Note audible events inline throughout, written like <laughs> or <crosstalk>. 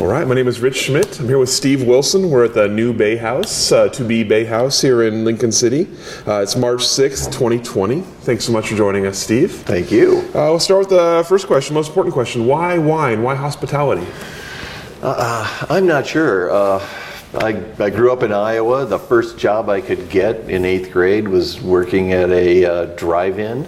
All right, my name is Rich Schmidt. I'm here with Steve Wilson. We're at the new Bay House, uh, to be Bay House here in Lincoln City. Uh, it's March 6th, 2020. Thanks so much for joining us, Steve. Thank you. Uh, we'll start with the first question, most important question. Why wine? Why hospitality? Uh, I'm not sure. Uh, I, I grew up in Iowa. The first job I could get in eighth grade was working at a uh, drive in,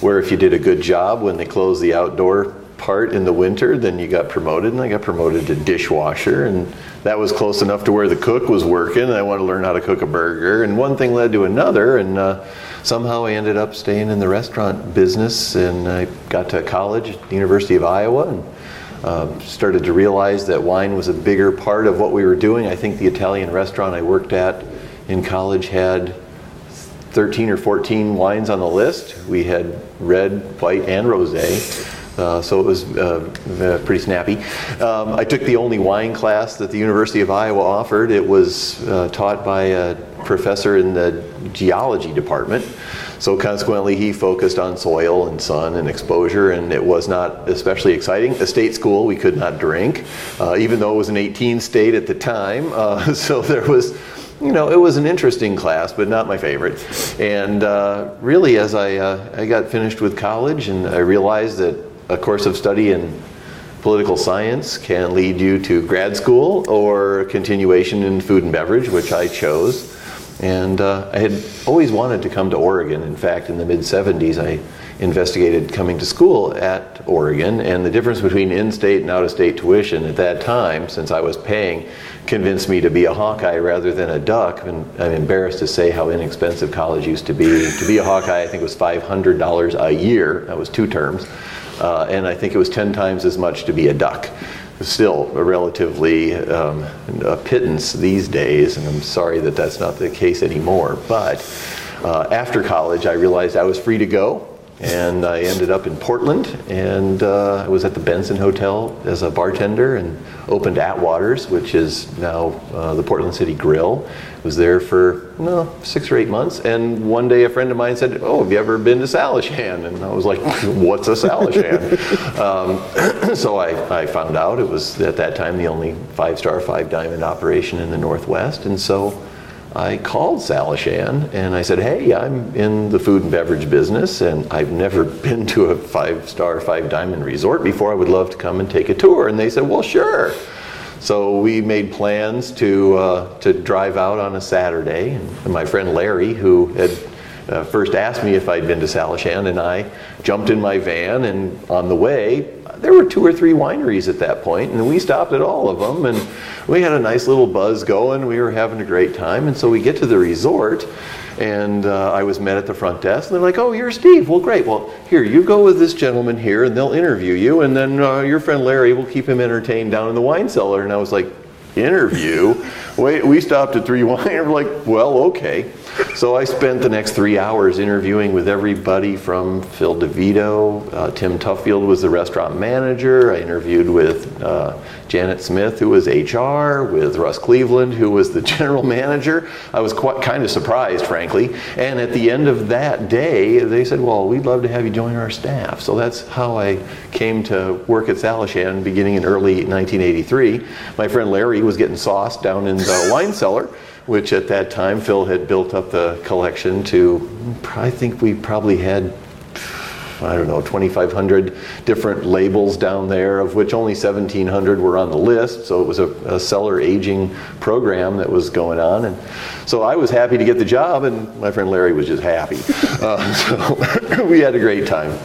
where if you did a good job when they closed the outdoor part in the winter, then you got promoted, and I got promoted to dishwasher, and that was close enough to where the cook was working, and I wanted to learn how to cook a burger, and one thing led to another, and uh, somehow I ended up staying in the restaurant business, and I got to college at the University of Iowa, and uh, started to realize that wine was a bigger part of what we were doing. I think the Italian restaurant I worked at in college had 13 or 14 wines on the list. We had red, white, and rosé. Uh, so it was uh, pretty snappy. Um, I took the only wine class that the University of Iowa offered. It was uh, taught by a professor in the geology department. So consequently, he focused on soil and sun and exposure, and it was not especially exciting. A state school, we could not drink, uh, even though it was an 18 state at the time. Uh, <laughs> so there was you know, it was an interesting class, but not my favorite. And uh, really, as I, uh, I got finished with college and I realized that a course of study in political science can lead you to grad school or continuation in food and beverage, which I chose. And uh, I had always wanted to come to Oregon. In fact, in the mid 70s, I investigated coming to school at Oregon, and the difference between in state and out of state tuition at that time, since I was paying, convinced me to be a Hawkeye rather than a Duck. And I'm embarrassed to say how inexpensive college used to be. to be a Hawkeye, I think, was $500 a year. That was two terms. Uh, and I think it was 10 times as much to be a duck. Still a relatively um, a pittance these days, and I'm sorry that that's not the case anymore. But uh, after college, I realized I was free to go, and I ended up in Portland, and uh, I was at the Benson Hotel as a bartender, and opened Atwater's, which is now uh, the Portland City Grill. Was there for no six or eight months, and one day a friend of mine said, "Oh, have you ever been to Salishan?" And I was like, <laughs> "What's a Salishan?" <laughs> um, <clears throat> so I, I found out it was at that time the only five-star, five-diamond operation in the Northwest, and so. I called Salishan and I said, Hey, I'm in the food and beverage business and I've never <laughs> been to a five star, five diamond resort before. I would love to come and take a tour. And they said, Well, sure. So we made plans to, uh, to drive out on a Saturday. And my friend Larry, who had uh, first asked me if I'd been to Salishan, and I jumped in my van. And on the way, there were two or three wineries at that point, and we stopped at all of them. And we had a nice little buzz going. We were having a great time. And so we get to the resort, and uh, I was met at the front desk. And they're like, "Oh, you're Steve. Well, great. Well, here you go with this gentleman here, and they'll interview you, and then uh, your friend Larry will keep him entertained down in the wine cellar." And I was like, "Interview? Wait, we stopped at three wine." <laughs> Like, "Well, okay." So I spent the next three hours interviewing with everybody from Phil DeVito. Uh, Tim Tuffield was the restaurant manager. I interviewed with uh, Janet Smith, who was HR, with Russ Cleveland, who was the <laughs> general manager. I was quite kind of surprised, frankly. And at the end of that day, they said, "Well, we'd love to have you join our staff." So that's how I came to work at Salishan, beginning in early 1983. My friend Larry was getting sauce down in the <laughs> wine cellar which at that time Phil had built up the collection to, I think we probably had, I don't know, 2,500 different labels down there, of which only 1,700 were on the list. So it was a, a cellar aging program that was going on. And so I was happy to get the job, and my friend Larry was just happy. <laughs> Uh, so <laughs> we had a great time.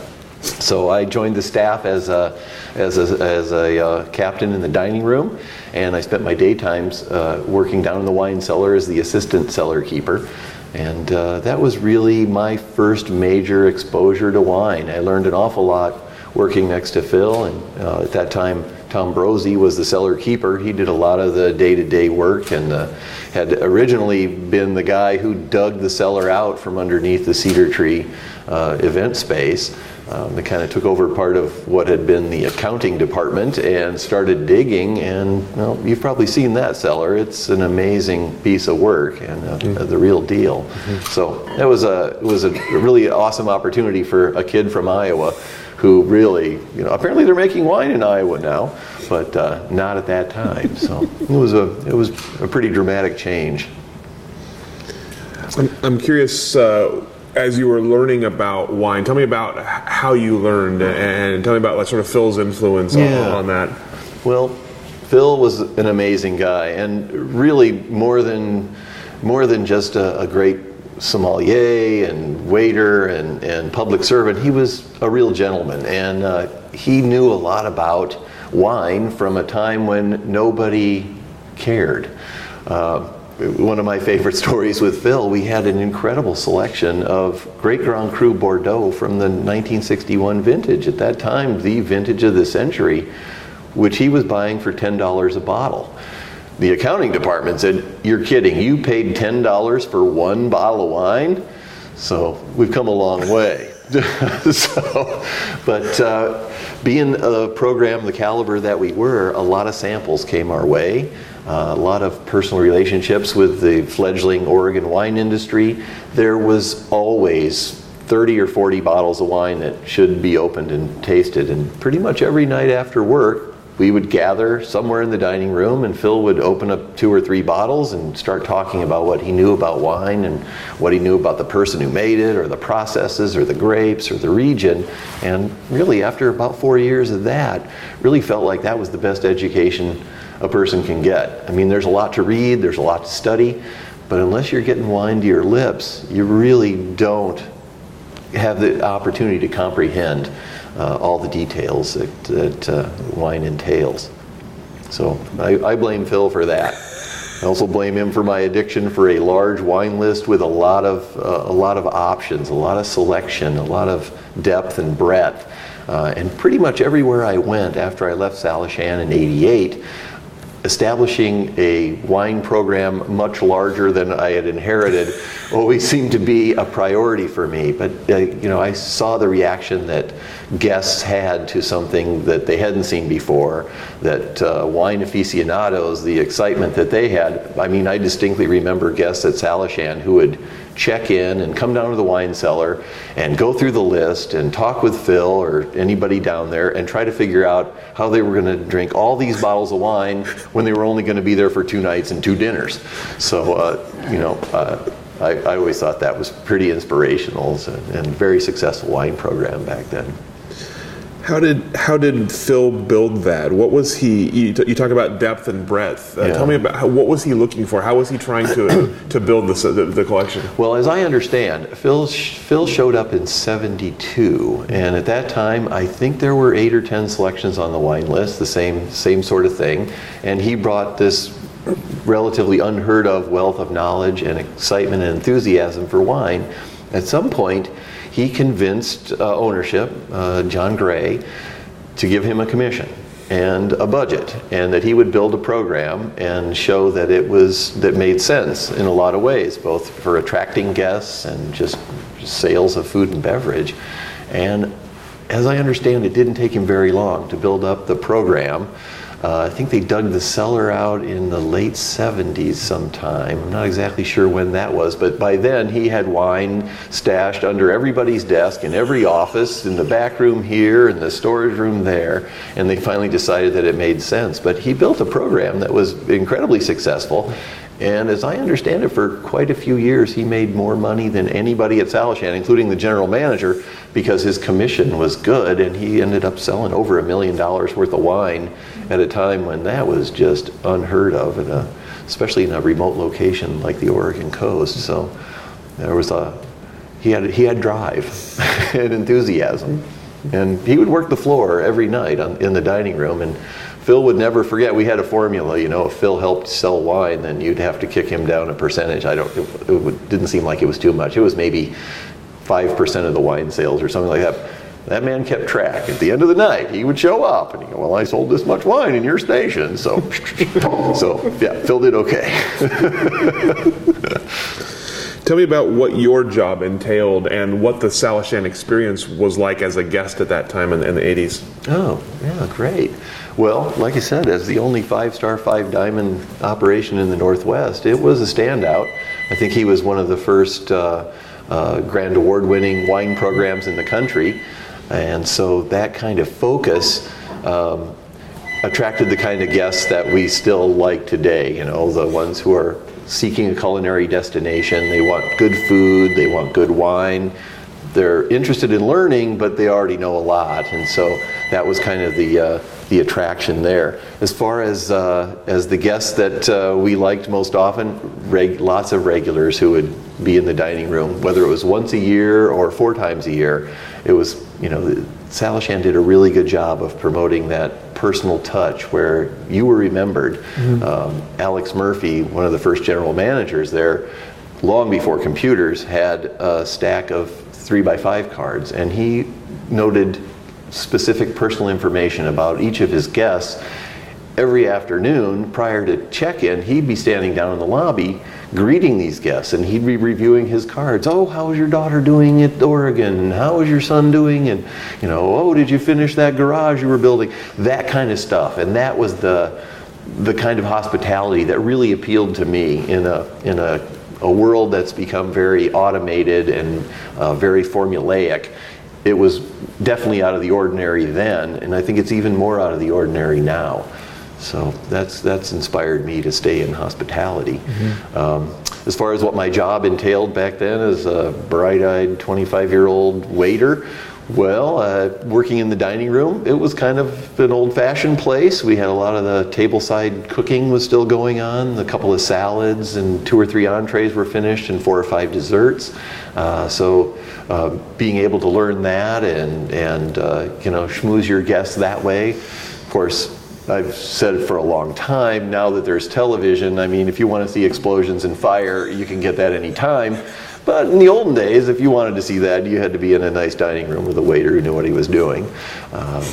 So I joined the staff as a, as a, as a uh, captain in the dining room, and I spent my daytimes uh, working down in the wine cellar as the assistant cellar keeper. And uh, that was really my first major exposure to wine. I learned an awful lot working next to Phil, and uh, at that time, Tom Brosey was the cellar keeper. He did a lot of the day-to-day work and uh, had originally been the guy who dug the cellar out from underneath the cedar tree uh, event space. Um, they kind of took over part of what had been the accounting department and started digging. And well, you've probably seen that cellar. It's an amazing piece of work and uh, mm-hmm. the real deal. Mm-hmm. So it was a it was a really awesome opportunity for a kid from Iowa who really, you know, apparently they're making wine in Iowa now, but uh, not at that time. So <laughs> it was a it was a pretty dramatic change. I'm, I'm curious. Uh, as you were learning about wine, tell me about how you learned and tell me about like sort of Phil's influence yeah. on, on that. Well, Phil was an amazing guy and really more than more than just a, a great sommelier and waiter and, and public servant. He was a real gentleman and uh, he knew a lot about wine from a time when nobody cared. Uh, one of my favorite <laughs> stories with Phil, we had an incredible selection of Great Grand Cru Bordeaux from the 1961 vintage. At that time, the vintage of the century, which he was buying for $10 a bottle. The accounting department said, You're kidding, you paid $10 for one bottle of wine? So we've come a long way. <laughs> so, but uh, being a program the caliber that we were, a lot of samples came our way. A lot of personal relationships with the fledgling Oregon wine industry. There was always 30 or 40 bottles of wine that should be opened and tasted. And pretty much every night after work, we would gather somewhere in the dining room, and Phil would open up two or three bottles and start talking about what he knew about wine and what he knew about the person who made it, or the processes, or the grapes, or the region. And really, after about four years of that, really felt like that was the best education a person can get. I mean, there's a lot to read, there's a lot to study, but unless you're getting wine to your lips, you really don't have the opportunity to comprehend uh, all the details that, that uh, wine entails. So I, I blame Phil for that. I also blame him for my addiction for a large wine list with a lot of uh, a lot of options, a lot of selection, a lot of depth and breadth. Uh, and pretty much everywhere I went after I left Salishan in '88, establishing a wine program much larger than I had inherited always seemed to be a priority for me. But uh, you know, I saw the reaction that guests had to something that they hadn't seen before. That uh, wine aficionados, the excitement that they had. I mean, I distinctly remember guests at Salishan who would check in and come down to the wine cellar and go through the list and talk with Phil or anybody down there and try to figure out how they were going to drink all these bottles of wine when they were only going to be there for two nights and two dinners. So, uh, you know, uh, I, I, always thought that was pretty inspirational and, and very successful wine program back then. How did how did Phil build that? What was he? You, t- you talk about depth and breadth. Uh, yeah. Tell me about how, what was he looking for? How was he trying to <coughs> to build this, the, the collection? Well, as I understand, Phil Phil showed up in '72, and at that time, I think there were eight or ten selections on the wine list, the same same sort of thing, and he brought this relatively unheard of wealth of knowledge and excitement and enthusiasm for wine. At some point he convinced uh, ownership, uh, John Gray, to give him a commission and a budget and that he would build a program and show that it was that made sense in a lot of ways both for attracting guests and just sales of food and beverage and as i understand it didn't take him very long to build up the program uh, I think they dug the cellar out in the late 70s sometime. I'm not exactly sure when that was, but by then he had wine stashed under everybody's desk in every office, in the back room here, in the storage room there, and they finally decided that it made sense. But he built a program that was incredibly successful. And as I understand it, for quite a few years, he made more money than anybody at Salishan, including the general manager, because his commission was good, and he ended up selling over a million dollars worth of wine at a time when that was just unheard of, in a, especially in a remote location like the Oregon coast. So there was a he had he had drive <laughs> and enthusiasm, and he would work the floor every night on, in the dining room. And Phil would never forget. We had a formula, you know. If Phil helped sell wine, then you'd have to kick him down a percentage. I don't. It, it didn't seem like it was too much. It was maybe five percent of the wine sales or something like that that man kept track. At the end of the night, he would show up and he'd go, Well, I sold this much wine in your station. So, <laughs> so yeah, Phil did okay. <laughs> Tell me about what your job entailed and what the Salishan experience was like as a guest at that time in, in the 80s. Oh, yeah, great. Well, like I said, as the only five star, five diamond operation in the Northwest, it was a standout. I think he was one of the first uh, uh, grand award winning wine programs in the country. And so that kind of focus um, attracted the kind of guests that we still like today, you know, the ones who are seeking a culinary destination. They want good food, they want good wine. They're interested in learning, but they already know a lot. And so that was kind of the uh, the attraction there. As far as uh, as the guests that uh, we liked most often, reg- lots of regulars who would be in the dining room, whether it was once a year or four times a year. It was you know Salishan did a really good job of promoting that personal touch where you were remembered. Mm-hmm. Um, Alex Murphy, one of the first general managers there, long before computers, had a stack of three by five cards, and he noted specific personal information about each of his guests every afternoon prior to check-in he'd be standing down in the lobby greeting these guests and he'd be reviewing his cards. Oh how is your daughter doing at oregon? How is your son doing? And you know oh did you finish that garage you were building? That kind of stuff. And that was the the kind of hospitality that really appealed to me in a in a, a world that's become very automated and uh, very formulaic it was definitely out of the ordinary then, and I think it's even more out of the ordinary now. So that's that's inspired me to stay in hospitality. Mm-hmm. Um, as far as what my job entailed back then as a bright-eyed 25-year-old waiter, well, uh, working in the dining room, it was kind of an old-fashioned place. We had a lot of the tableside cooking was still going on. A couple of salads and two or three entrees were finished, and four or five desserts. Uh, so, uh, being able to learn that and and uh, you know schmooze your guests that way, of course. I've said for a long time. Now that there's television, I mean, if you want to see explosions and fire, you can get that anytime. But in the olden days, if you wanted to see that, you had to be in a nice dining room with a waiter who knew what he was doing. Um,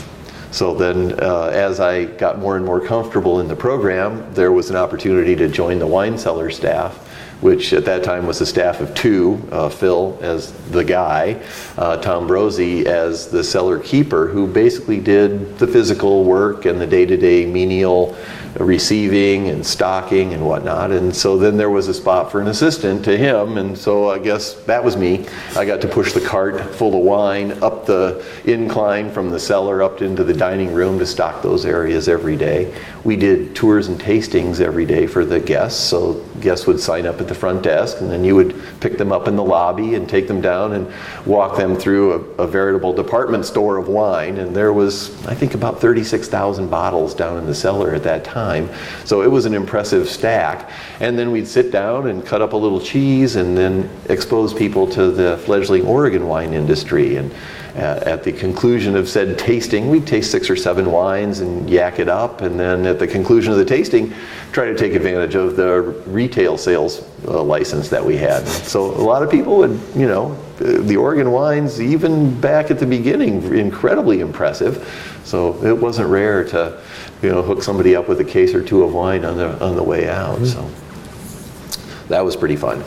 so then, uh, as I got more and more comfortable in the program, there was an opportunity to join the wine cellar staff, which at that time was a staff of two uh, Phil as the guy, uh, Tom Brosey as the cellar keeper, who basically did the physical work and the day to day menial receiving and stocking and whatnot. And so then there was a spot for an assistant to him, and so I guess that was me. I got to push the cart full of wine up the incline from the cellar up into the dining room to stock those areas every day. We did tours and tastings every day for the guests, so guests would sign up at the front desk, and then you would pick them up in the lobby and take them down and walk them through a, a veritable department store of wine. And there was, I think, about 36,000 bottles down in the cellar at that time. So it was an impressive stack. And then we'd sit down and cut up a little cheese and then expose people to the fledgling Oregon wine industry. And at the conclusion of said tasting, we'd taste six or seven wines and yak it up, and then at the conclusion of the tasting, try to take advantage of the retail sales uh, license that we had. So a lot of people would, you know, the Oregon wines, even back at the beginning, incredibly impressive. So it wasn't rare to, you know, hook somebody up with a case or two of wine on the on the way out. Mm-hmm. So that was pretty fun.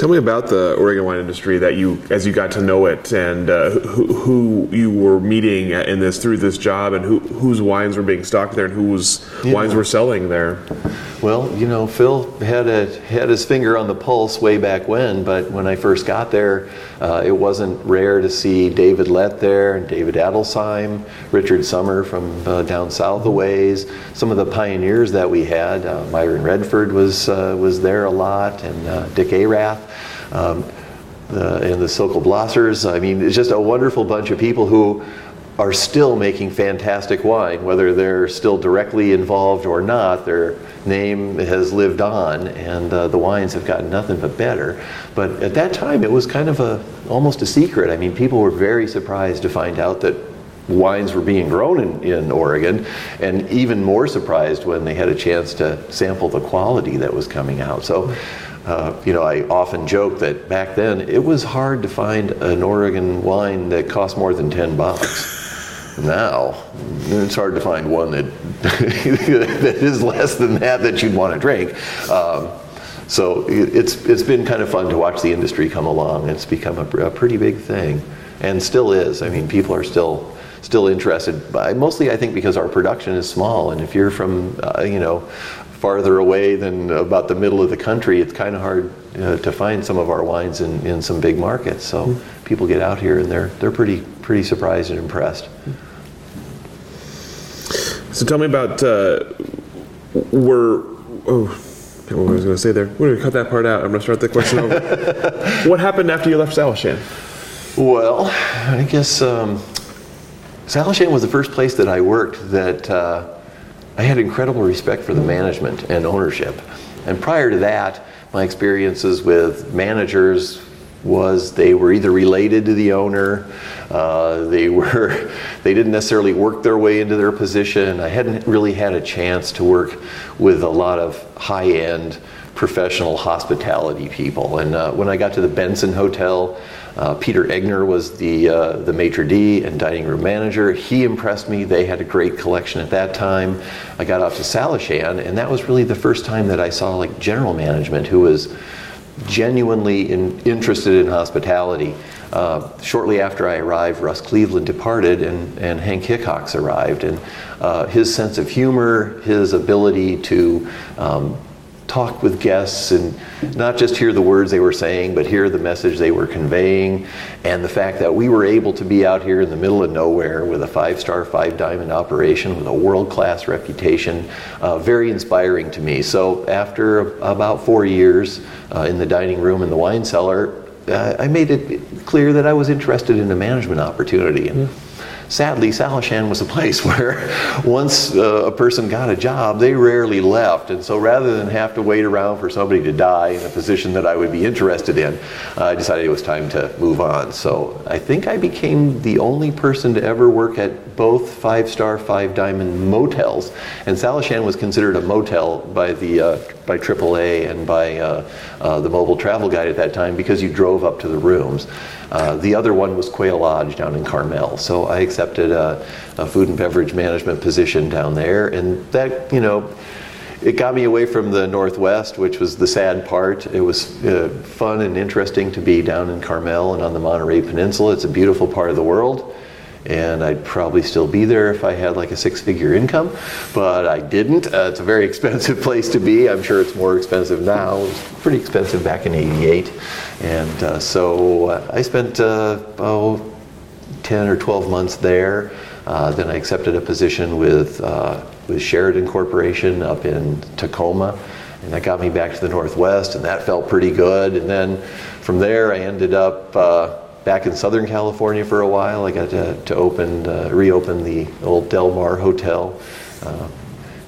Tell me about the Oregon wine industry that you, as you got to know it, and uh, who, who, you were meeting in this through this job, and who, whose wines were being stocked there, and whose yeah. wines were selling there. Well, you know, Phil had a, had his finger on the pulse way back when, but when I first got there, uh, it wasn't rare to see David Lett there, and David Adelsheim, Richard Sommer from uh, down south a ways, some of the pioneers that we had. Uh, Myron Redford was uh, was there a lot, and uh, Dick Erath. Um, the, and the Sokol Blossers. I mean, it's just a wonderful bunch of people who are still making fantastic wine, whether they're still directly involved or not. Their name has lived on, and uh, the wines have gotten nothing but better. But at that time, it was kind of a almost a secret. I mean, people were very surprised to find out that wines were being grown in, in Oregon, and even more surprised when they had a chance to sample the quality that was coming out. So uh, you know, I often joke that back then it was hard to find an Oregon wine that cost more than 10 bucks. Now, it's hard to find one that, <laughs> that is less than that that you'd want to drink. Um, so it's, it's been kind of fun to watch the industry come along. It's become a, a pretty big thing and still is. I mean, people are still still interested. By, mostly, I think, because our production is small, and if you're from, uh, you know, farther away than about the middle of the country, it's kind of hard uh, to find some of our wines in, in some big markets. So mm-hmm. people get out here and they're they're pretty pretty surprised and impressed. So tell me about uh, were oh. What was I going to say there? We're going to cut that part out. I'm going to start the question over. <laughs> what happened after you left Salishan? Well, I guess um, Salishan was the first place that I worked that uh, I had incredible respect for the management and ownership. And prior to that, my experiences with managers was they were either related to the owner, uh, they were <laughs> they didn't necessarily work their way into their position. I hadn't really had a chance to work with a lot of high-end professional hospitality people. And uh, when I got to the Benson Hotel, uh, Peter Egner was the uh, the maitre d and dining room manager. He impressed me. They had a great collection at that time. I got off to Salishan, and that was really the first time that I saw like general management who was genuinely in, interested in hospitality. Uh, shortly after I arrived, Russ Cleveland departed and, and Hank Hickox arrived. And uh, his sense of humor, his ability to um, talk with guests and not just hear the words they were saying, but hear the message they were conveying. And the fact that we were able to be out here in the middle of nowhere with a five star, five diamond operation with a world class reputation, uh, very inspiring to me. So after about four years uh, in the dining room and the wine cellar, uh, I made it clear that I was interested in a management opportunity. And, sadly, Salishan was a place <laughs> where once uh, a person got a job, they rarely left. And so rather than have to wait around for somebody to die in a position that I would be interested in, uh, I decided it was time to move on. So I think I became the only person to ever work at both five star, five diamond motels. And Salishan was considered a motel by the uh, by AAA and by uh, uh, the Mobil travel guide at that time because you drove up to the rooms. Uh, the other one was Quail Lodge down in Carmel. So I accepted a, a, food and beverage management position down there, and that, you know, it got me away from the Northwest, which was the sad part. It was uh, fun and interesting to be down in Carmel and on the Monterey Peninsula. It's a beautiful part of the world and I'd probably still be there if I had like a six figure income, but I didn't. Uh, it's a very <laughs> expensive place to be. I'm sure it's more expensive now. It was pretty expensive back in 88. And uh, so uh, I spent, uh, oh, 10 or 12 months there. Uh, then I accepted a position with, uh, with Sheraton Corporation up in Tacoma. And that got me back to the Northwest, and that felt pretty good. And then from there, I ended up back in Southern California for a while. I got to, to open, uh, reopen the old Del Mar Hotel. Uh,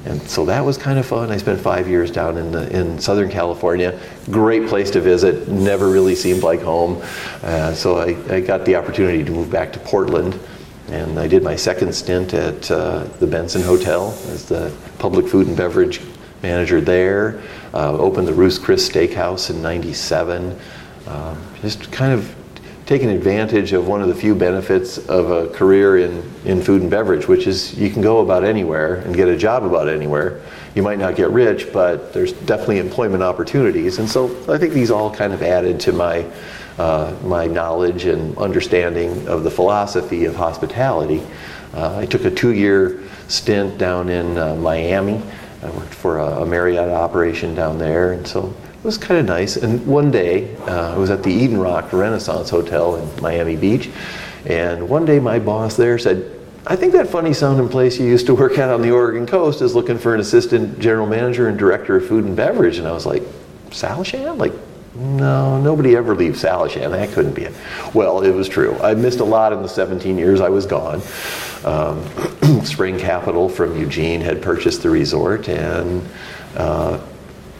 and so that was kind of fun. I spent five years down in, the, in Southern California. Great place to visit, never really seemed like home. Uh, so I, I, got the opportunity to move back to Portland. And I did my second stint at uh, the Benson Hotel as the public food and beverage manager there. Uh, opened the Ruth's Chris Steakhouse in 97. Um, just kind of taken advantage of one of the few benefits of a career in, in food and beverage, which is you can go about anywhere and get a job about anywhere. You might not get rich, but there's definitely employment opportunities. And so I think these all kind of added to my, uh, my knowledge and understanding of the philosophy of hospitality. Uh, I took a two year stint down in uh, Miami. I worked for a, a Marriott operation down there, and so it was kind of nice. And one day, uh, I was at the Eden Rock Renaissance Hotel in Miami Beach, and one day my boss there said, I think that funny sounding place you used to work at on the Oregon coast is looking for an assistant general manager and director of food and beverage. And I was like, Salishan? Like, no, nobody ever leaves Salishan. That couldn't be it. Well, it was true. I missed a lot in the 17 years I was gone. Um, <clears throat> Spring Capital from Eugene had purchased the resort, and uh,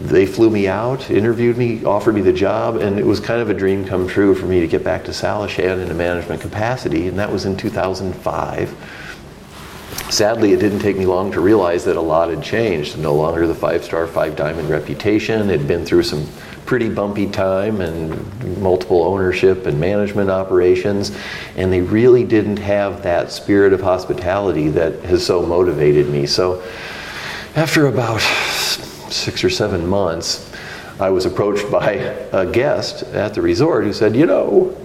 they flew me out, interviewed me, offered me the job, and it was kind of a dream come true for me to get back to Salishan in a management capacity, and that was in 2005. Sadly, it didn't take me long to realize that a lot had changed. No longer the five star, five diamond reputation. Had been through some pretty bumpy time and multiple ownership and management operations, and they really didn't have that spirit of hospitality that has so motivated me. So, after about six or seven months, I was approached by a guest at the resort who said, You know,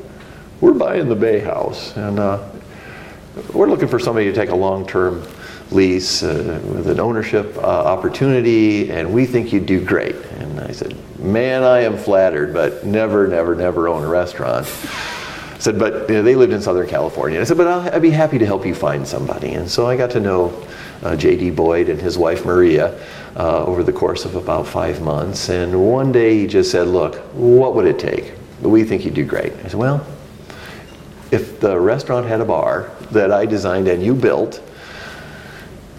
we're buying the Bay House, and uh, we're looking for somebody to take a long term lease uh, with an ownership uh, opportunity, and we think you'd do great. And I said, Man, I am flattered, but never, never, never own a restaurant. I said, but you know, they lived in Southern California. I said, but i would be happy to help you find somebody. And so I got to know uh, J.D. Boyd and his wife Maria uh, over the course of about five months. And one day he just said, look, what would it take? We think you'd do great. I said, well, if the restaurant had a bar that I designed and you built,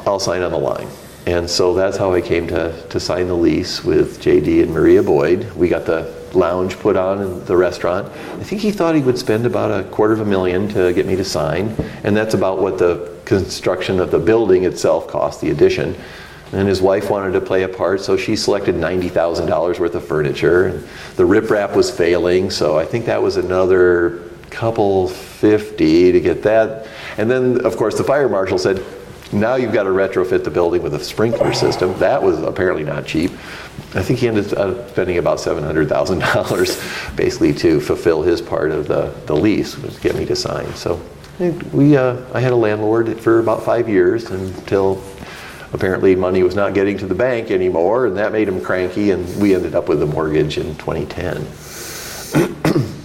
I'll sign on the line. And so that's how I came to, to sign the lease with JD and Maria Boyd. We got the lounge put on in the restaurant. I think he thought he would spend about a quarter of a million to get me to sign, and that's about what the construction of the building itself cost, the addition. And his wife wanted to play a part, so she selected $90,000 worth of furniture. And the riprap was failing, so I think that was another couple 50 to get that. And then, of course, the fire marshal said, now you've got to retrofit the building with a sprinkler system. That was apparently not cheap. I think he ended up spending about $700,000 <laughs> basically to fulfill his part of the, the lease, was to get me to sign. So we, uh, I had a landlord for about five years until apparently money was not getting to the bank anymore, and that made him cranky, and we ended up with a mortgage in 2010. <clears throat>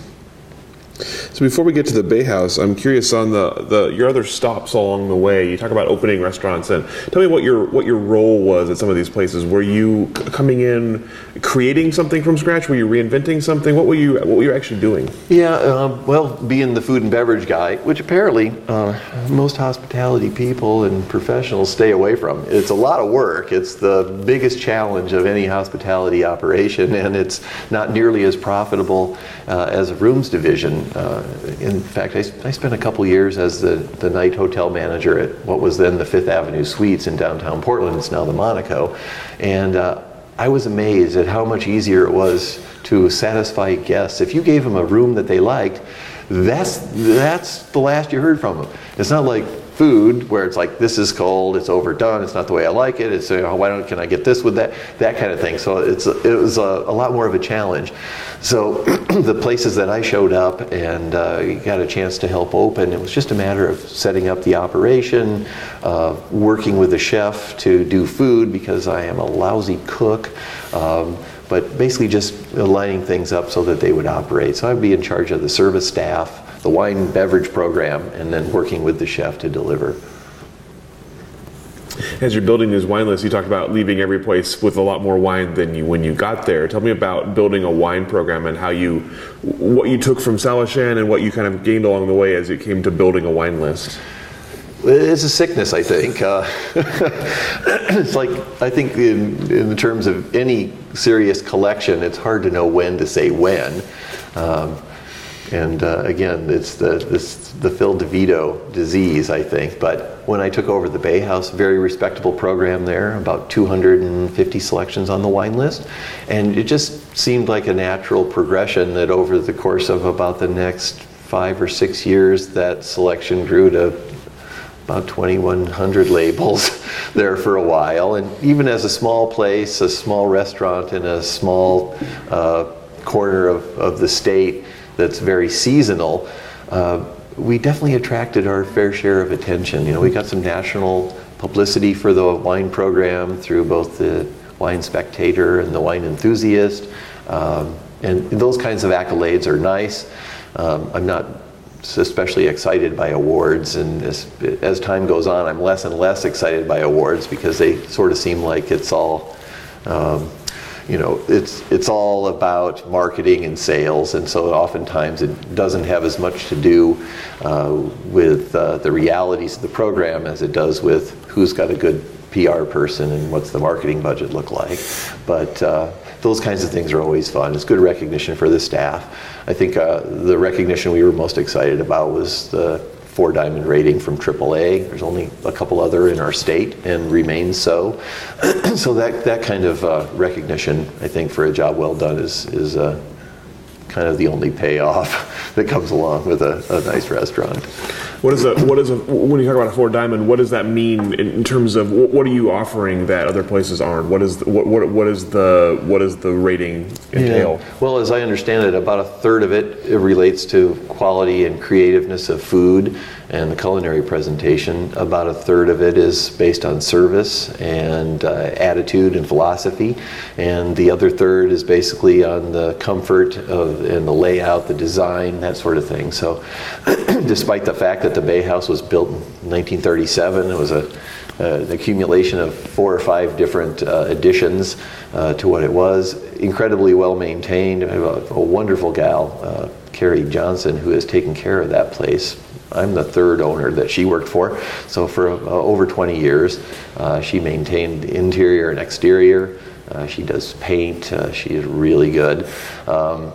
So before we get to the Bay House, I'm curious on the, the your other stops along the way. You talk about opening restaurants, and tell me what your what your role was at some of these places. Were you coming in, creating something from scratch? Were you reinventing something? What were you what were you actually doing? Yeah, um, well, being the food and beverage guy, which apparently uh, most hospitality people and professionals stay away from. It's a lot of work. It's the biggest challenge of any hospitality operation, and it's not nearly as profitable uh, as a rooms division. Uh, in fact, I, I, spent a couple years as the, the night hotel manager at what was then the Fifth Avenue Suites in downtown Portland. It's now the Monaco. And uh, I was amazed at how much easier it was to satisfy guests. If you gave them a room that they liked, that's, that's the last you heard from them. It's not like food where it's like this is cold, it's overdone, it's not the way I like it. It's you know, why don't can I get this with that that kind of thing. So it's it was a, a lot more of a challenge. So <clears throat> the places that I showed up and uh, got a chance to help open, it was just a matter of setting up the operation, uh, working with the chef to do food because I am a lousy cook. Um, but basically just lining things up so that they would operate. So I'd be in charge of the service staff, the wine beverage program, and then working with the chef to deliver. As you're building these wine lists, you talked about leaving every place with a lot more wine than you when you got there. Tell me about building a wine program and how you, what you took from Salishan and what you kind of gained along the way as it came to building a wine list. It's a sickness, I think. Uh, <laughs> it's like I think in, in terms of any serious collection, it's hard to know when to say when. Um, and uh, again, it's the, this, the Phil DeVito disease, I think. But when I took over the Bay House, very respectable program there, about 250 selections on the wine list. And it just seemed like a natural progression that over the course of about the next five or six years, that selection grew to about 2,100 labels <laughs> there for a while. And even as a small place, a small restaurant in a small uh, corner of, of the state, that's very seasonal, uh, we definitely attracted our fair share of attention. You know, we got some national publicity for the wine program through both the Wine Spectator and the Wine Enthusiast, um, and those kinds of accolades are nice. Um, I'm not especially excited by awards, and as, as, time goes on, I'm less and less excited by awards because they sort of seem like it's all. Um, you know, it's it's all about marketing and sales, and so oftentimes it doesn't have as much to do uh, with uh, the realities of the program as it does with who's got a good PR person and what's the marketing budget look like. But uh, those kinds of things are always fun. It's good recognition for the staff. I think uh, the recognition we were most excited about was the four diamond rating from AAA. There's only a couple other in our state and remains so. <clears throat> so that, that kind of uh, recognition, I think, for a job well done is, is uh, kind of the only payoff <laughs> that comes along with a, a nice restaurant. What is a what is a when you talk about a four diamond? What does that mean in, in terms of what, what, are you offering that other places aren't? What is the, what, what what is the what is the rating entail? Yeah. Well, as I understand it, about a third of it, it relates to quality and creativeness of food and the culinary presentation. About a third of it is based on service and uh, attitude and philosophy, and the other third is basically on the comfort of and the layout, the design, that sort of thing. So, <clears throat> despite the fact that the Bay House was built in 1937. It was a, uh, an accumulation of four or five different uh, additions uh, to what it was. Incredibly well maintained. A, a wonderful gal, uh, Carrie Johnson, who has taken care of that place. I'm the third owner that she worked for. So for uh, over 20 years, she maintained interior and exterior. she does paint. she is really good. Um,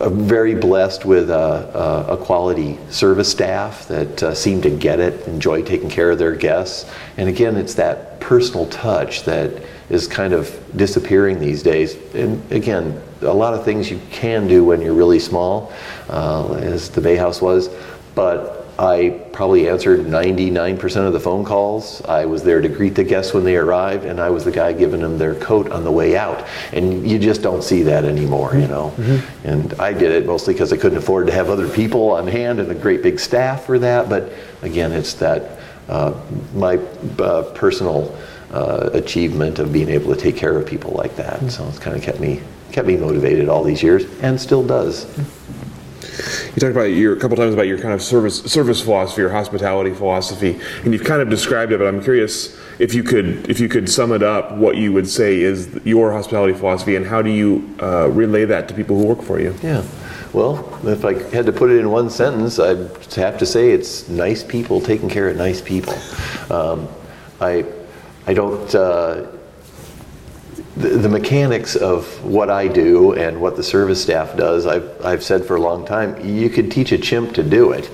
very blessed with a, a, quality service staff that uh, seem to get it, enjoy taking care of their guests. And again, it's that personal touch that is kind of disappearing these days. And again, a lot of things you can do when you're really small, uh, as the Bay House was, but I probably answered 99% of the phone calls. I was there to greet the guests when they arrived, and I was the guy giving them their coat on the way out. And you just don't see that anymore, you know. Mm-hmm. And I did it mostly because I couldn't afford to have other people on hand and a great big staff for that. But again, it's that uh, my uh, personal uh, achievement of being able to take care of people like that. Mm-hmm. So it's kind of kept me kept me motivated all these years, and still does. Mm-hmm you talked about your a couple times about your kind of service service philosophy or hospitality philosophy, and you've kind of described it. But I'm curious if you could if you could sum it up, what you would say is your hospitality philosophy, and how do you uh, relay that to people who work for you? Yeah. Well, if I had to put it in one sentence, I'd have to say it's nice people taking care of nice people. Um, I, I don't. Uh, the, the, mechanics of what I do and what the service staff does, I've, I've said for a long time, you could teach a chimp to do it.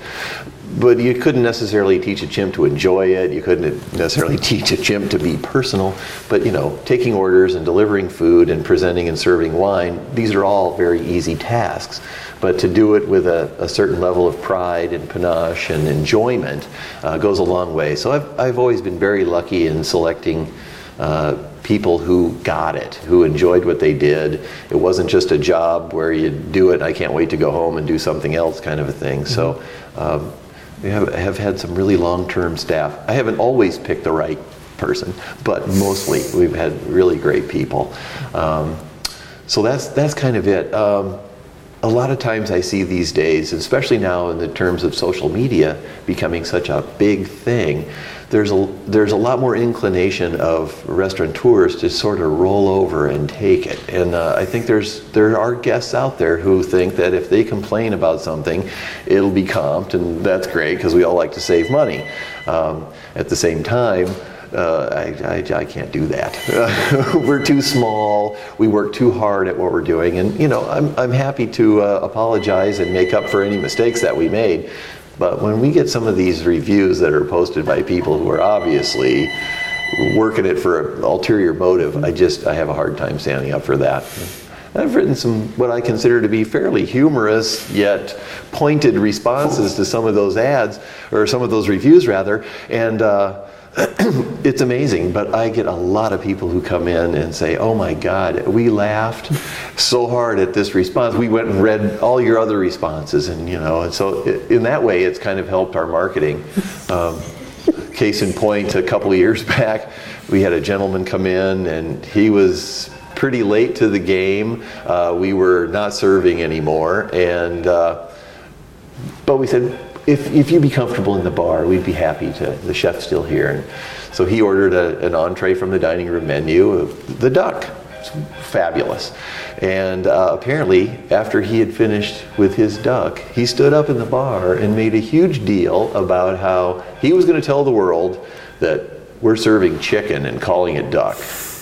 But you couldn't necessarily teach a chimp to enjoy it. You couldn't necessarily <laughs> teach a chimp to be personal. But you know, taking orders and delivering food and presenting and serving wine, these are all very easy tasks. But to do it with a, a certain level of pride and panache and enjoyment uh, goes a long way. So I've, I've always been very lucky in selecting uh, people who got it, who enjoyed what they did. It wasn't just a job where you do it, I can't wait to go home and do something else kind of a thing. Mm-hmm. So um, we have, have had some really long term staff. I haven't always picked the right person, but mostly we've had really great people. Um, so that's, that's kind of it. Um, a lot of times I see these days, especially now in the terms of social media becoming such a big thing, there's a, there's a lot more inclination of restaurateurs to sort of roll over and take it. And uh, I think there's, there are guests out there who think that if they complain about something, it'll be comped, and that's great because we all like to save money. Um, at the same time, uh, I, I, I, can't do that. <laughs> we're too small. We work too hard at what we're doing. And, you know, I'm, I'm happy to uh, apologize and make up for any mistakes that we made. But when we get some of these reviews that are posted by people who are obviously working it for an ulterior motive, I just I have a hard time standing up for that. I've written some what I consider to be fairly humorous yet pointed responses to some of those ads or some of those reviews rather, and. Uh, <clears throat> it's amazing, but I get a lot of people who come in and say, "Oh my God, we laughed so hard at this response. We went and read all your other responses, and you know." And so, in that way, it's kind of helped our marketing. Um, case in point, a couple of years <laughs> back, we had a gentleman come in, and he was pretty late to the game. Uh, we were not serving anymore, and uh, but we said if, if you'd be comfortable in the bar, we'd be happy to. The chef's still here. And so he ordered a, an entree from the dining room menu, the duck. It's fabulous. And uh, apparently, after he had finished with his duck, he stood up in the bar and made a huge deal about how he was going to tell the world that we're serving chicken and calling it duck.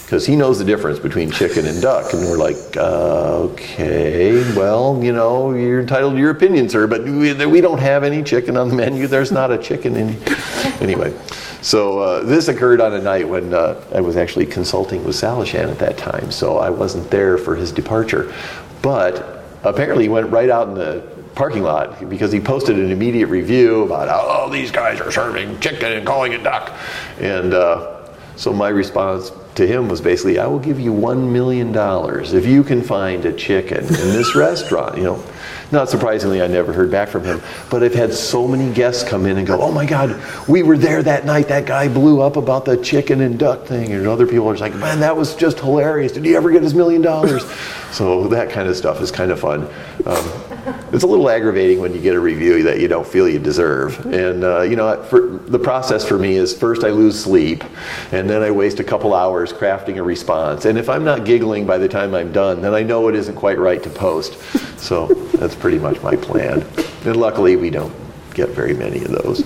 Because he knows the difference between chicken and duck. And we're like, uh, okay, well, you know, you're entitled to your opinion, sir, but we, we don't have any chicken on the menu. There's not a chicken in. <laughs> Anyway, so uh, this occurred on a night when uh, I was actually consulting with Salishan at that time, so I wasn't there for his departure. But apparently, he went right out in the parking lot because he posted an immediate review about how oh, these guys are serving chicken and calling it duck. And uh, so my response to him was basically, I will give you $1 million if you can find a chicken in this restaurant, you know. Not surprisingly, I never heard back from him, but I've had so many guests come in and go, oh my God, we were there that night. That guy blew up about the chicken and duck thing. And other people are like, man, that was just hilarious. Did he ever get his million dollars? <laughs> So that kind of stuff is kind of fun. Um, it's a little aggravating when you get a review that you don't feel you deserve. And uh, you know, for, the process for me is first I lose sleep, and then I waste a couple hours crafting a response. And if I'm not giggling by the time I'm done, then I know it isn't quite right to post. So <laughs> that's pretty much my plan. And luckily, we don't get very many of those.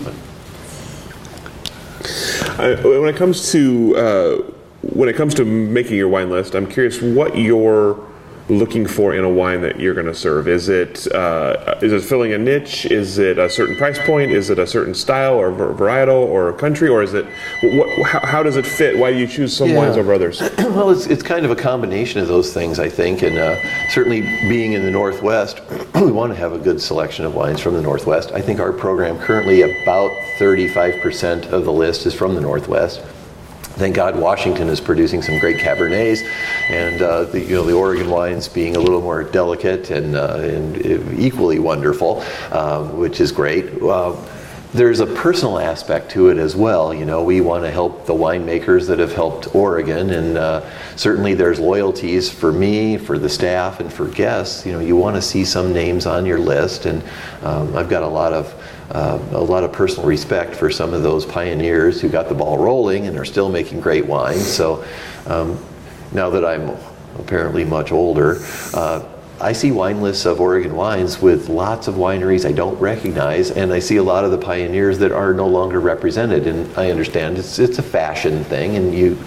I, when it comes to uh, when it comes to making your wine list, I'm curious what your looking for in a wine that you're going to serve? Is it uh, is it filling a niche? Is it a certain price point? Is it a certain style or varietal or a country? Or is it what, how, how, does it fit? Why do you choose some yeah. wines over others? <clears throat> well, it's, it's kind of a combination of those things, I think, and uh, certainly being in the Northwest, <clears throat> we want to have a good selection of wines from the Northwest. I think our program currently about 35% of the list is from the Northwest thank God Washington is producing some great Cabernets, and uh, the, you know the Oregon wines being a little more delicate and, uh, and equally wonderful, um, which is great. Uh, there's a personal aspect to it as well. You know, we want to help the winemakers that have helped Oregon, and uh, certainly there's loyalties for me, for the staff, and for guests. You know, you want to see some names on your list, and um, I've got a lot of uh, a lot of personal respect for some of those pioneers who got the ball rolling and are still making great wines. So um, now that I'm apparently much older, uh, I see wine lists of Oregon wines with lots of wineries I don't recognize, and I see a lot of the pioneers that are no longer represented. And I understand it's it's a fashion thing, and you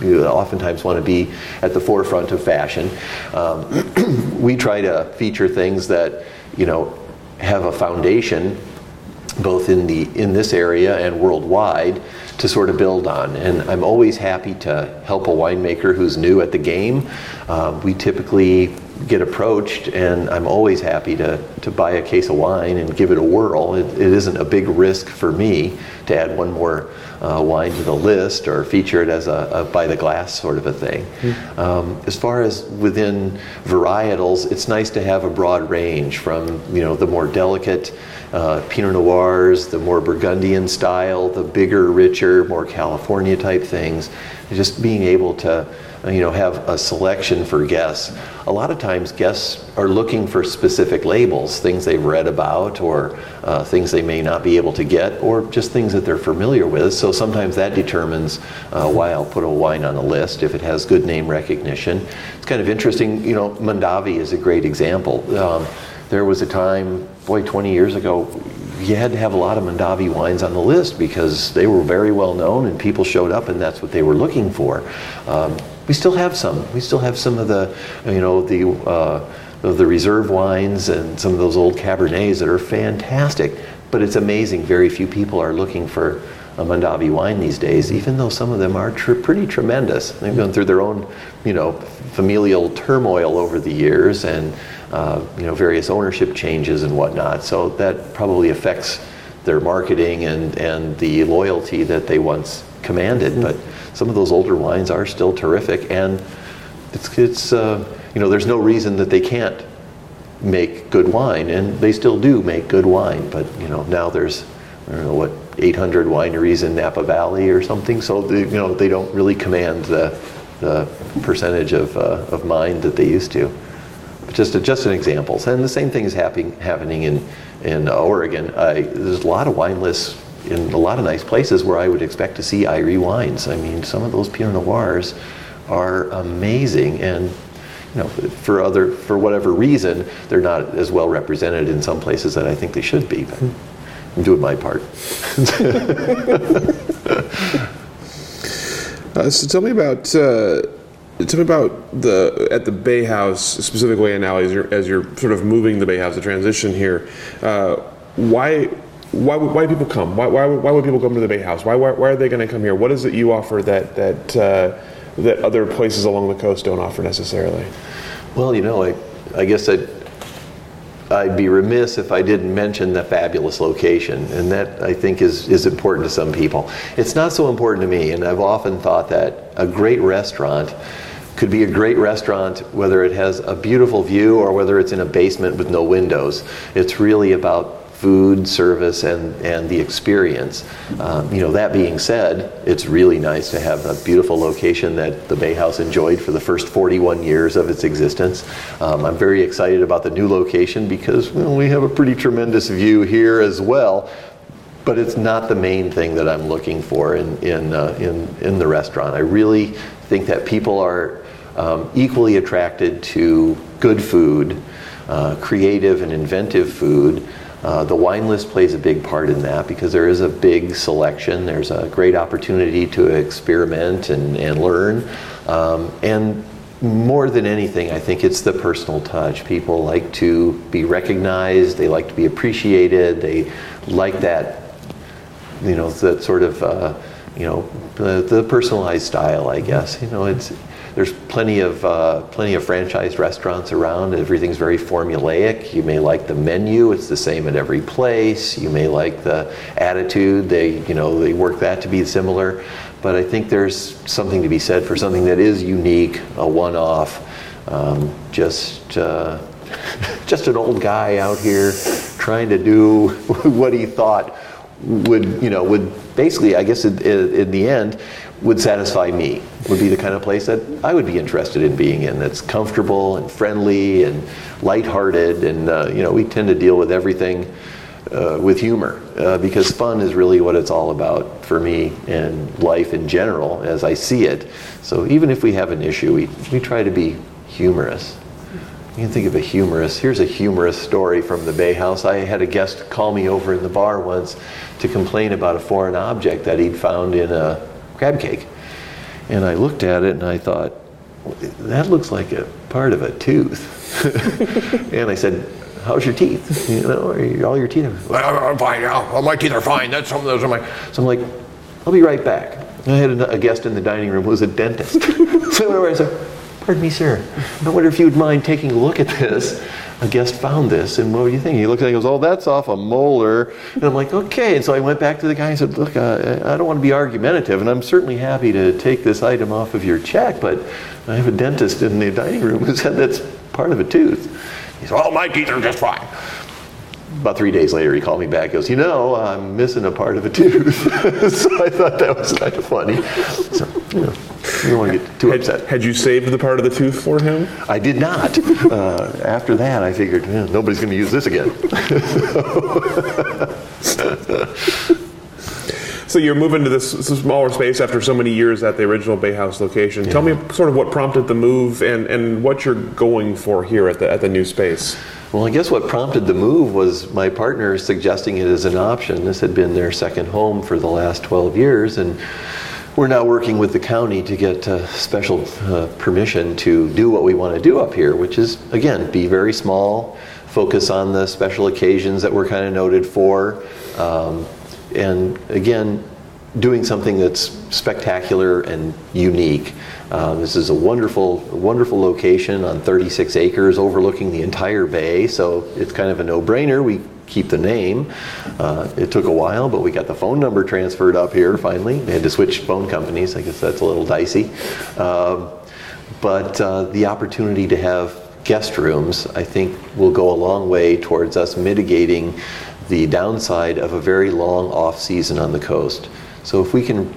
you oftentimes want to be at the forefront of fashion. Um, <clears throat> we try to feature things that you know have a foundation both in the in this area and worldwide to sort of build on. And I'm always happy to help a winemaker who's new at the game. Uh, we typically get approached, and I'm always happy to, to buy a case of wine and give it a whirl. It, it isn't a big risk for me to add one more uh, wine to the list or feature it as a, a by the glass sort of a thing. Mm. Um, as far as within varietals, it's nice to have a broad range from you know the more delicate uh, Pinot Noirs, the more Burgundian style, the bigger, richer, more California type things. Just being able to, you know, have a selection for guests. A lot of times, guests are looking for specific labels, things they've read about, or uh, things they may not be able to get, or just things that they're familiar with. So sometimes that determines uh, why I'll put a wine on a list if it has good name recognition. It's kind of interesting. You know, Mondavi is a great example. Um, there was a time, boy, 20 years ago, you had to have a lot of Mondavi wines on the list because they were very well known and people showed up and that's what they were looking for. Um, we still have some. We still have some of the, you know, the uh, the reserve wines and some of those old Cabernets that are fantastic. But it's amazing. Very few people are looking for a Mondavi wine these days, even though some of them are tr- pretty tremendous. They've gone through their own, you know, familial turmoil over the years and uh, you know, various ownership changes and whatnot. So that probably affects their marketing and, and the loyalty that they once commanded. Mm-hmm. But some of those older wines are still terrific, and it's, it's uh, you know, there's no reason that they can't make good wine, and they still do make good wine. But you know, now there's I don't know what 800 wineries in Napa Valley or something, so they, you know they don't really command the, the percentage of, uh, of mind that they used to just just an example. And the same thing is happening happening in in Oregon. I, there's a lot of wine lists in a lot of nice places where I would expect to see Eyrie wines. I mean, some of those Pinot Noirs are amazing, and you know, for other for whatever reason, they're not as well represented in some places that I think they should be. But I'm doing my part. <laughs> uh, so tell me about. Uh tell me about the at the Bay House specifically, and now as you're as you're sort of moving the Bay House, the transition here. Uh, why why, why do people come? Why, why, why would people come to the Bay House? Why, why, why are they going to come here? What is it you offer that that uh, that other places along the coast don't offer necessarily? Well, you know, I, I guess I'd, I'd be remiss if I didn't mention the fabulous location, and that I think is, is important to some people. It's not so important to me, and I've often thought that a great restaurant could be a great restaurant whether it has a beautiful view or whether it's in a basement with no windows. It's really about food, service, and, and the experience. Um, you know, that being said, it's really nice to have a beautiful location that the Bay House enjoyed for the first 41 years of its existence. Um, I'm very excited about the new location because well, we have a pretty tremendous view here as well. But it's not the main thing that I'm looking for in, in, uh, in, in the restaurant. I really think that people are um, equally attracted to good food, uh, creative and inventive food. Uh, the wine list plays a big part in that because there is a big selection. There's a great opportunity to experiment and, and learn. Um, and more than anything, I think it's the personal touch. People like to be recognized, they like to be appreciated, they like that you know, that sort of, uh, you know, the, the personalized style, I guess. You know, it's there's plenty of uh, plenty of franchised restaurants around. Everything's very formulaic. You may like the menu; it's the same at every place. You may like the attitude. They, you know, they work that to be similar. But I think there's something to be said for something that is unique, a one-off. Um, just uh, <laughs> just an old guy out here trying to do <laughs> what he thought would you know would basically I guess in, the end would satisfy me would be the kind of place that I would be interested in being in that's comfortable and friendly and lighthearted and uh, you know we tend to deal with everything uh, with humor uh, because fun is really what it's all about for me and life in general as I see it. So even if we have an issue we, we try to be humorous you can think of a humorous. Here's a humorous story from the Bay House. I had a guest call me over in the bar once to complain about a foreign object that he'd found in a crab cake. And I looked at it and I thought, that looks like a part of a tooth. <laughs> and I said, how's your teeth? You know, are you, all your teeth? Well, I'm fine. Yeah, my teeth are fine. That's some of those are my. So I'm like, I'll be right back. I had a, a guest in the dining room who was a dentist. <laughs> so I said, Pardon me, sir. I wonder if you would mind taking a look at this. A guest found this, and what do you think? He looked at it and goes, Oh, that's off a molar. And I'm like, Okay. And so I went back to the guy and said, Look, uh, I don't want to be argumentative, and I'm certainly happy to take this item off of your check, but I have a dentist in the dining room who said that's part of a tooth. He said, Oh, my teeth are just fine. About three days later, he called me back. He goes, You know, I'm missing a part of a tooth. <laughs> so I thought that was kind of funny. So, you know, you don't want to get too Had, upset. had you saved the part of the tooth for him? I did not. <laughs> Uh, after that, I figured eh, nobody's going to use this again. <laughs> So you're moving to this, this smaller space after so many years at the original Bay House location. Tell me sort of what prompted the move and, and what you're going for here at the at the new space. Well, I guess what prompted the move was my partner suggesting it as an option. This had been their second home for the last 12 years, and we're now working with the county to get uh, special uh, permission to do what we want to do up here, which is, again, be very small, focus on the special occasions that we're kind of noted for, um, and again, doing something that's spectacular and unique. Uh, this is a wonderful, wonderful location on 36 acres overlooking the entire bay, so it's kind of a no-brainer. We keep the name. Uh, it took a while, but we got the phone number transferred up here finally. They had to switch phone companies. I guess that's a little dicey. Um, but uh, the opportunity to have guest rooms, I think, will go a long way towards us mitigating the downside of a very long off season on the coast. So if we can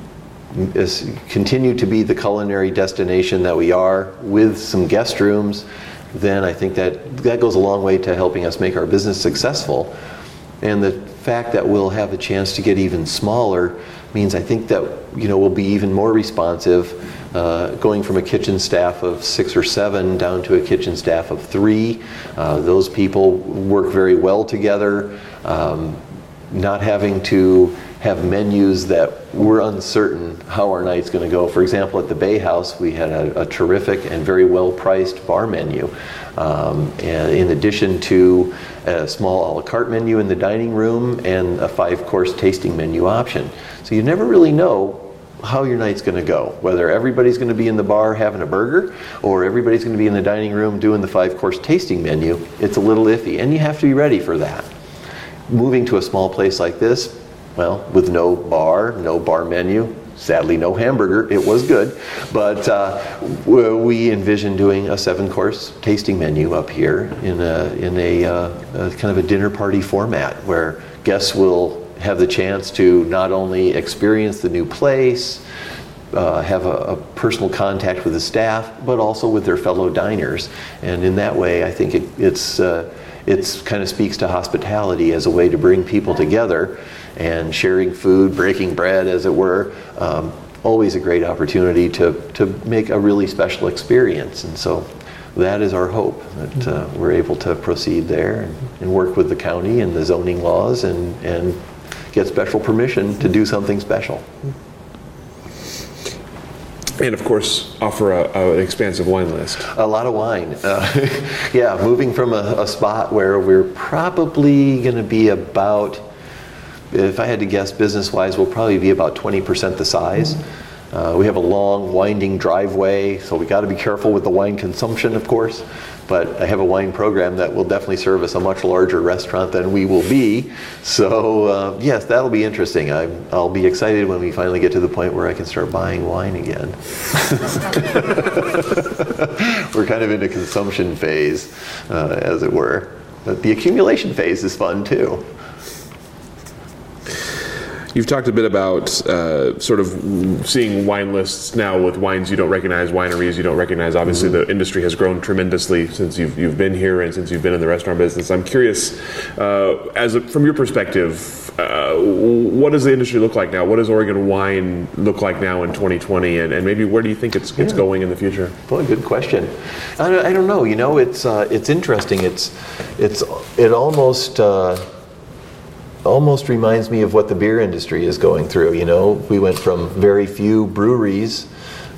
continue to be the culinary destination that we are with some guest rooms, then I think that that goes a long way to helping us make our business successful. And the fact that we'll have a chance to get even smaller means I think that you know we'll be even more responsive, uh, going from a kitchen staff of six or seven down to a kitchen staff of three. Uh, those people work very well together. Um, not having to have menus that we're uncertain how our night's going to go. For example, at the Bay House, we had a, a terrific and very well priced bar menu. Um, and in addition to a small a la carte menu in the dining room and a five course tasting menu option. So you never really know how your night's going to go. Whether everybody's going to be in the bar having a burger or everybody's going to be in the dining room doing the five course tasting menu, it's a little iffy, and you have to be ready for that. Moving to a small place like this, well, with no bar, no bar menu, sadly no hamburger, it was good, but uh, we envision doing a seven course tasting menu up here in a, in a, uh, a kind of a dinner party format where guests will have the chance to not only experience the new place, uh, have a, a, personal contact with the staff, but also with their fellow diners. And in that way, I think it, it's uh, it's kind of speaks to hospitality as a way to bring people together and sharing food, breaking bread, as it were. Um, always a great opportunity to, to make a really special experience. And so that is our hope that uh, we're able to proceed there and, and work with the county and the zoning laws and, and get special permission to do something special. And of course, offer a, a, an expansive wine list. A lot of wine. Uh, <laughs> yeah, moving from a, a spot where we're probably going to be about, if I had to guess business wise, we'll probably be about 20% the size. Uh, we have a long, winding driveway, so we got to be careful with the wine consumption, of course but I have a wine program that will definitely service a much larger restaurant than we will be. So uh, yes, that'll be interesting. i will be excited when we finally get to the point where I can start buying wine again. <laughs> We're kind of in a consumption phase, uh, as it were. But the accumulation phase is fun too. You've talked a bit about uh, sort of seeing wine lists now with wines you don't recognize, wineries you don't recognize. Obviously, mm-hmm. the industry has grown tremendously since you've, you've been here and since you've been in the restaurant business. I'm curious, uh, as a, from your perspective, uh, what does the industry look like now? What does Oregon wine look like now in 2020, and, and maybe where do you think it's, it's going in the future? Boy, good question. I don't, I don't know. You know, it's uh, it's interesting. It's it's it almost uh, almost reminds me of what the beer industry is going through. You know, we went from very few breweries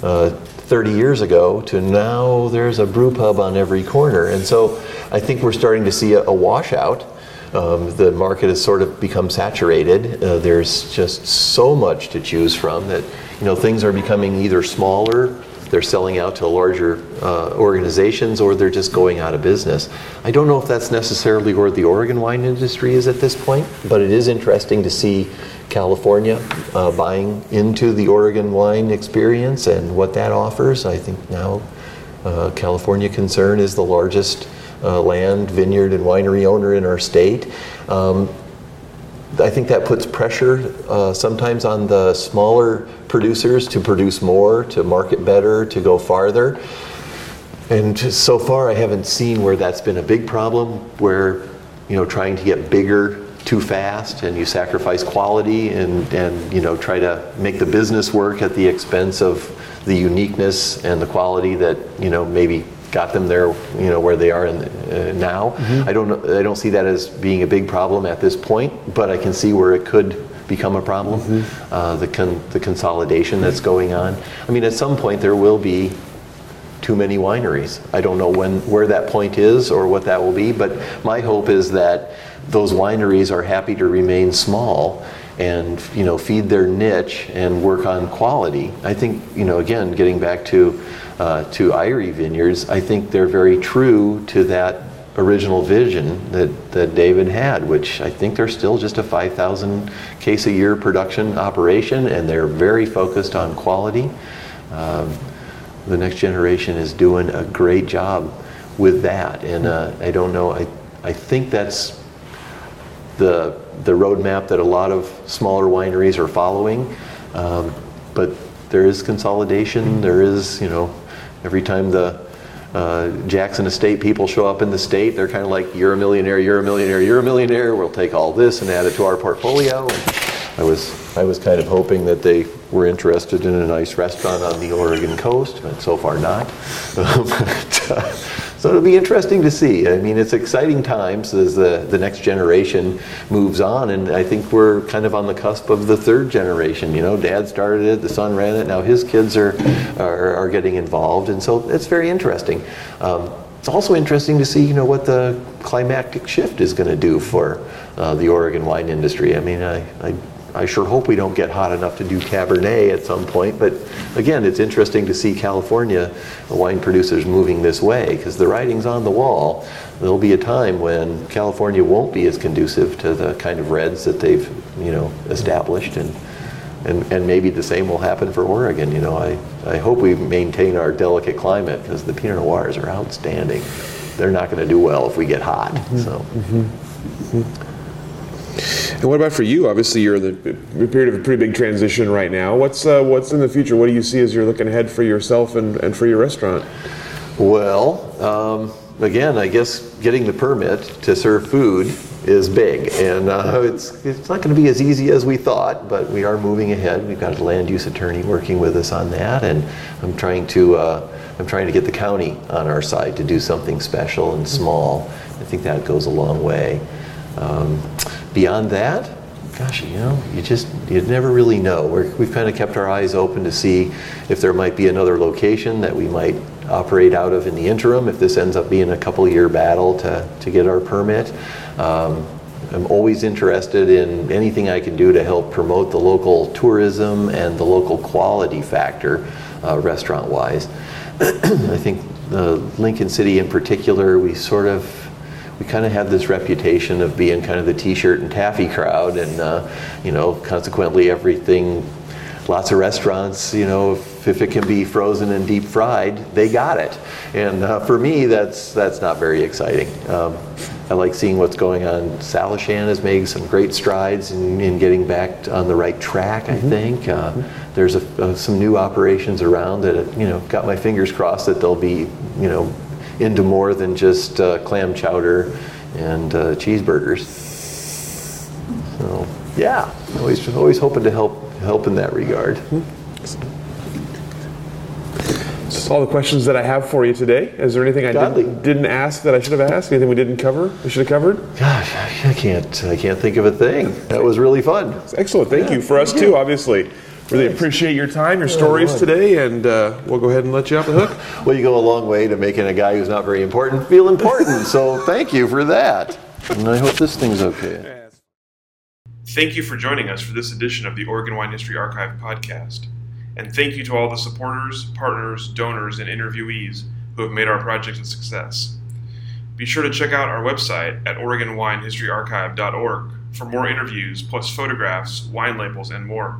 uh, 30 years ago to now there's a brew pub on every corner. And so I think we're starting to see a, a washout. Um, the market has sort of become saturated. Uh, there's just so much to choose from that you know things are becoming either smaller they're selling out to larger uh, organizations or they're just going out of business. I don't know if that's necessarily where the Oregon wine industry is at this point, but it is interesting to see California uh, buying into the Oregon wine experience and what that offers. I think now uh, California Concern is the largest uh, land, vineyard, and winery owner in our state. Um, I think that puts pressure uh, sometimes on the smaller producers to produce more, to market better, to go farther. And so far, I haven't seen where that's been a big problem, where you know trying to get bigger too fast and you sacrifice quality and, and you know try to make the business work at the expense of the uniqueness and the quality that you know maybe got them there, you know, where they are in, uh, now. Mm-hmm. I don't I don't see that as being a big problem at this point, but I can see where it could become a problem. Mm-hmm. Uh, the con- the consolidation that's going on. I mean, at some point there will be too many wineries. I don't know when where that point is or what that will be, but my hope is that those wineries are happy to remain small and you know feed their niche and work on quality. I think you know again getting back to uh, to Eyrie Vineyards, I think they're very true to that original vision that, that David had, which I think they're still just a 5,000 case a year production operation, and they're very focused on quality. Um, the next generation is doing a great job with that, and uh, I don't know. I I think that's the the roadmap that a lot of smaller wineries are following, um, but there is consolidation. There is you know Every time the uh, Jackson Estate people show up in the state, they're kind of like, "You're a millionaire, you're a millionaire, you're a millionaire. We'll take all this and add it to our portfolio." And I was, I was kind of hoping that they were interested in a nice restaurant on the Oregon coast, but so far not. <laughs> but, uh, So it'll be interesting to see. I mean, it's exciting times as the, the next generation moves on, and I think we're kind of on the cusp of the third generation. You know, Dad started it, the son ran it, now his kids are, are, are getting involved, and so it's very interesting. Um, it's also interesting to see, you know, what the climatic shift is going to do for uh, the Oregon wine industry. I mean, I, I I sure hope we don't get hot enough to do Cabernet at some point. But again, it's interesting to see California wine producers moving this way because the writing's on the wall. There'll be a time when California won't be as conducive to the kind of reds that they've, you know, established, and and, and maybe the same will happen for Oregon. You know, I, I hope we maintain our delicate climate because the Pinot Noirs are outstanding. They're not going to do well if we get hot. Mm-hmm. So. Mm-hmm. Mm-hmm. And what about for you? Obviously, you're in the period of a pretty big transition right now. What's uh, what's in the future? What do you see as you're looking ahead for yourself and, and for your restaurant? Well, um, again, I guess getting the permit to serve food is big, and uh, <laughs> it's it's not going to be as easy as we thought, but we are moving ahead. We've got a land use attorney working with us on that, and I'm trying to uh, I'm trying to get the county on our side to do something special and small. I think that goes a long way. Um, beyond that, gosh, you know, you just you never really know. we have kind of kept our eyes open to see if there might be another location that we might operate out of in the interim. If this ends up being a couple year battle to to get our permit. Um, I'm always interested in anything I can do to help promote the local tourism and the local quality factor, uh, restaurant wise. <clears throat> I think uh, Lincoln City in particular, we sort of we kind of have this reputation of being kind of the t-shirt and taffy crowd and uh, you know consequently everything lots of restaurants you know if, if, it can be frozen and deep fried they got it and uh, for me that's that's not very exciting um, I like seeing what's going on. Salishan has made some great strides in, in getting back on the right track. Mm-hmm. I think uh, mm-hmm. there's a, uh, some new operations around that. You know, got my fingers crossed that they'll be you know into more than just uh, clam chowder and uh, cheeseburgers. So yeah, always always hoping to help help in that regard. That's all the questions that I have for you today. Is there anything I didn't, didn't, ask that I should have asked? Anything we didn't cover? We should have covered? Gosh, I can't. I can't think of a thing. That was really fun. Excellent. Thank yeah. you for us too. Obviously. Really Thanks. appreciate your time, your stories today, and uh, we'll go ahead and let you off the hook. <laughs> well, you go a long way to making a guy who's not very important feel important. <laughs> so thank you for that. And I hope this thing's okay. Thank you for joining us for this edition of the Oregon Wine History Archive podcast. And thank you to all the supporters, partners, donors, and interviewees who have made our project a success. Be sure to check out our website at OregonWineHistoryArchive.org for more interviews, plus photographs, wine labels, and more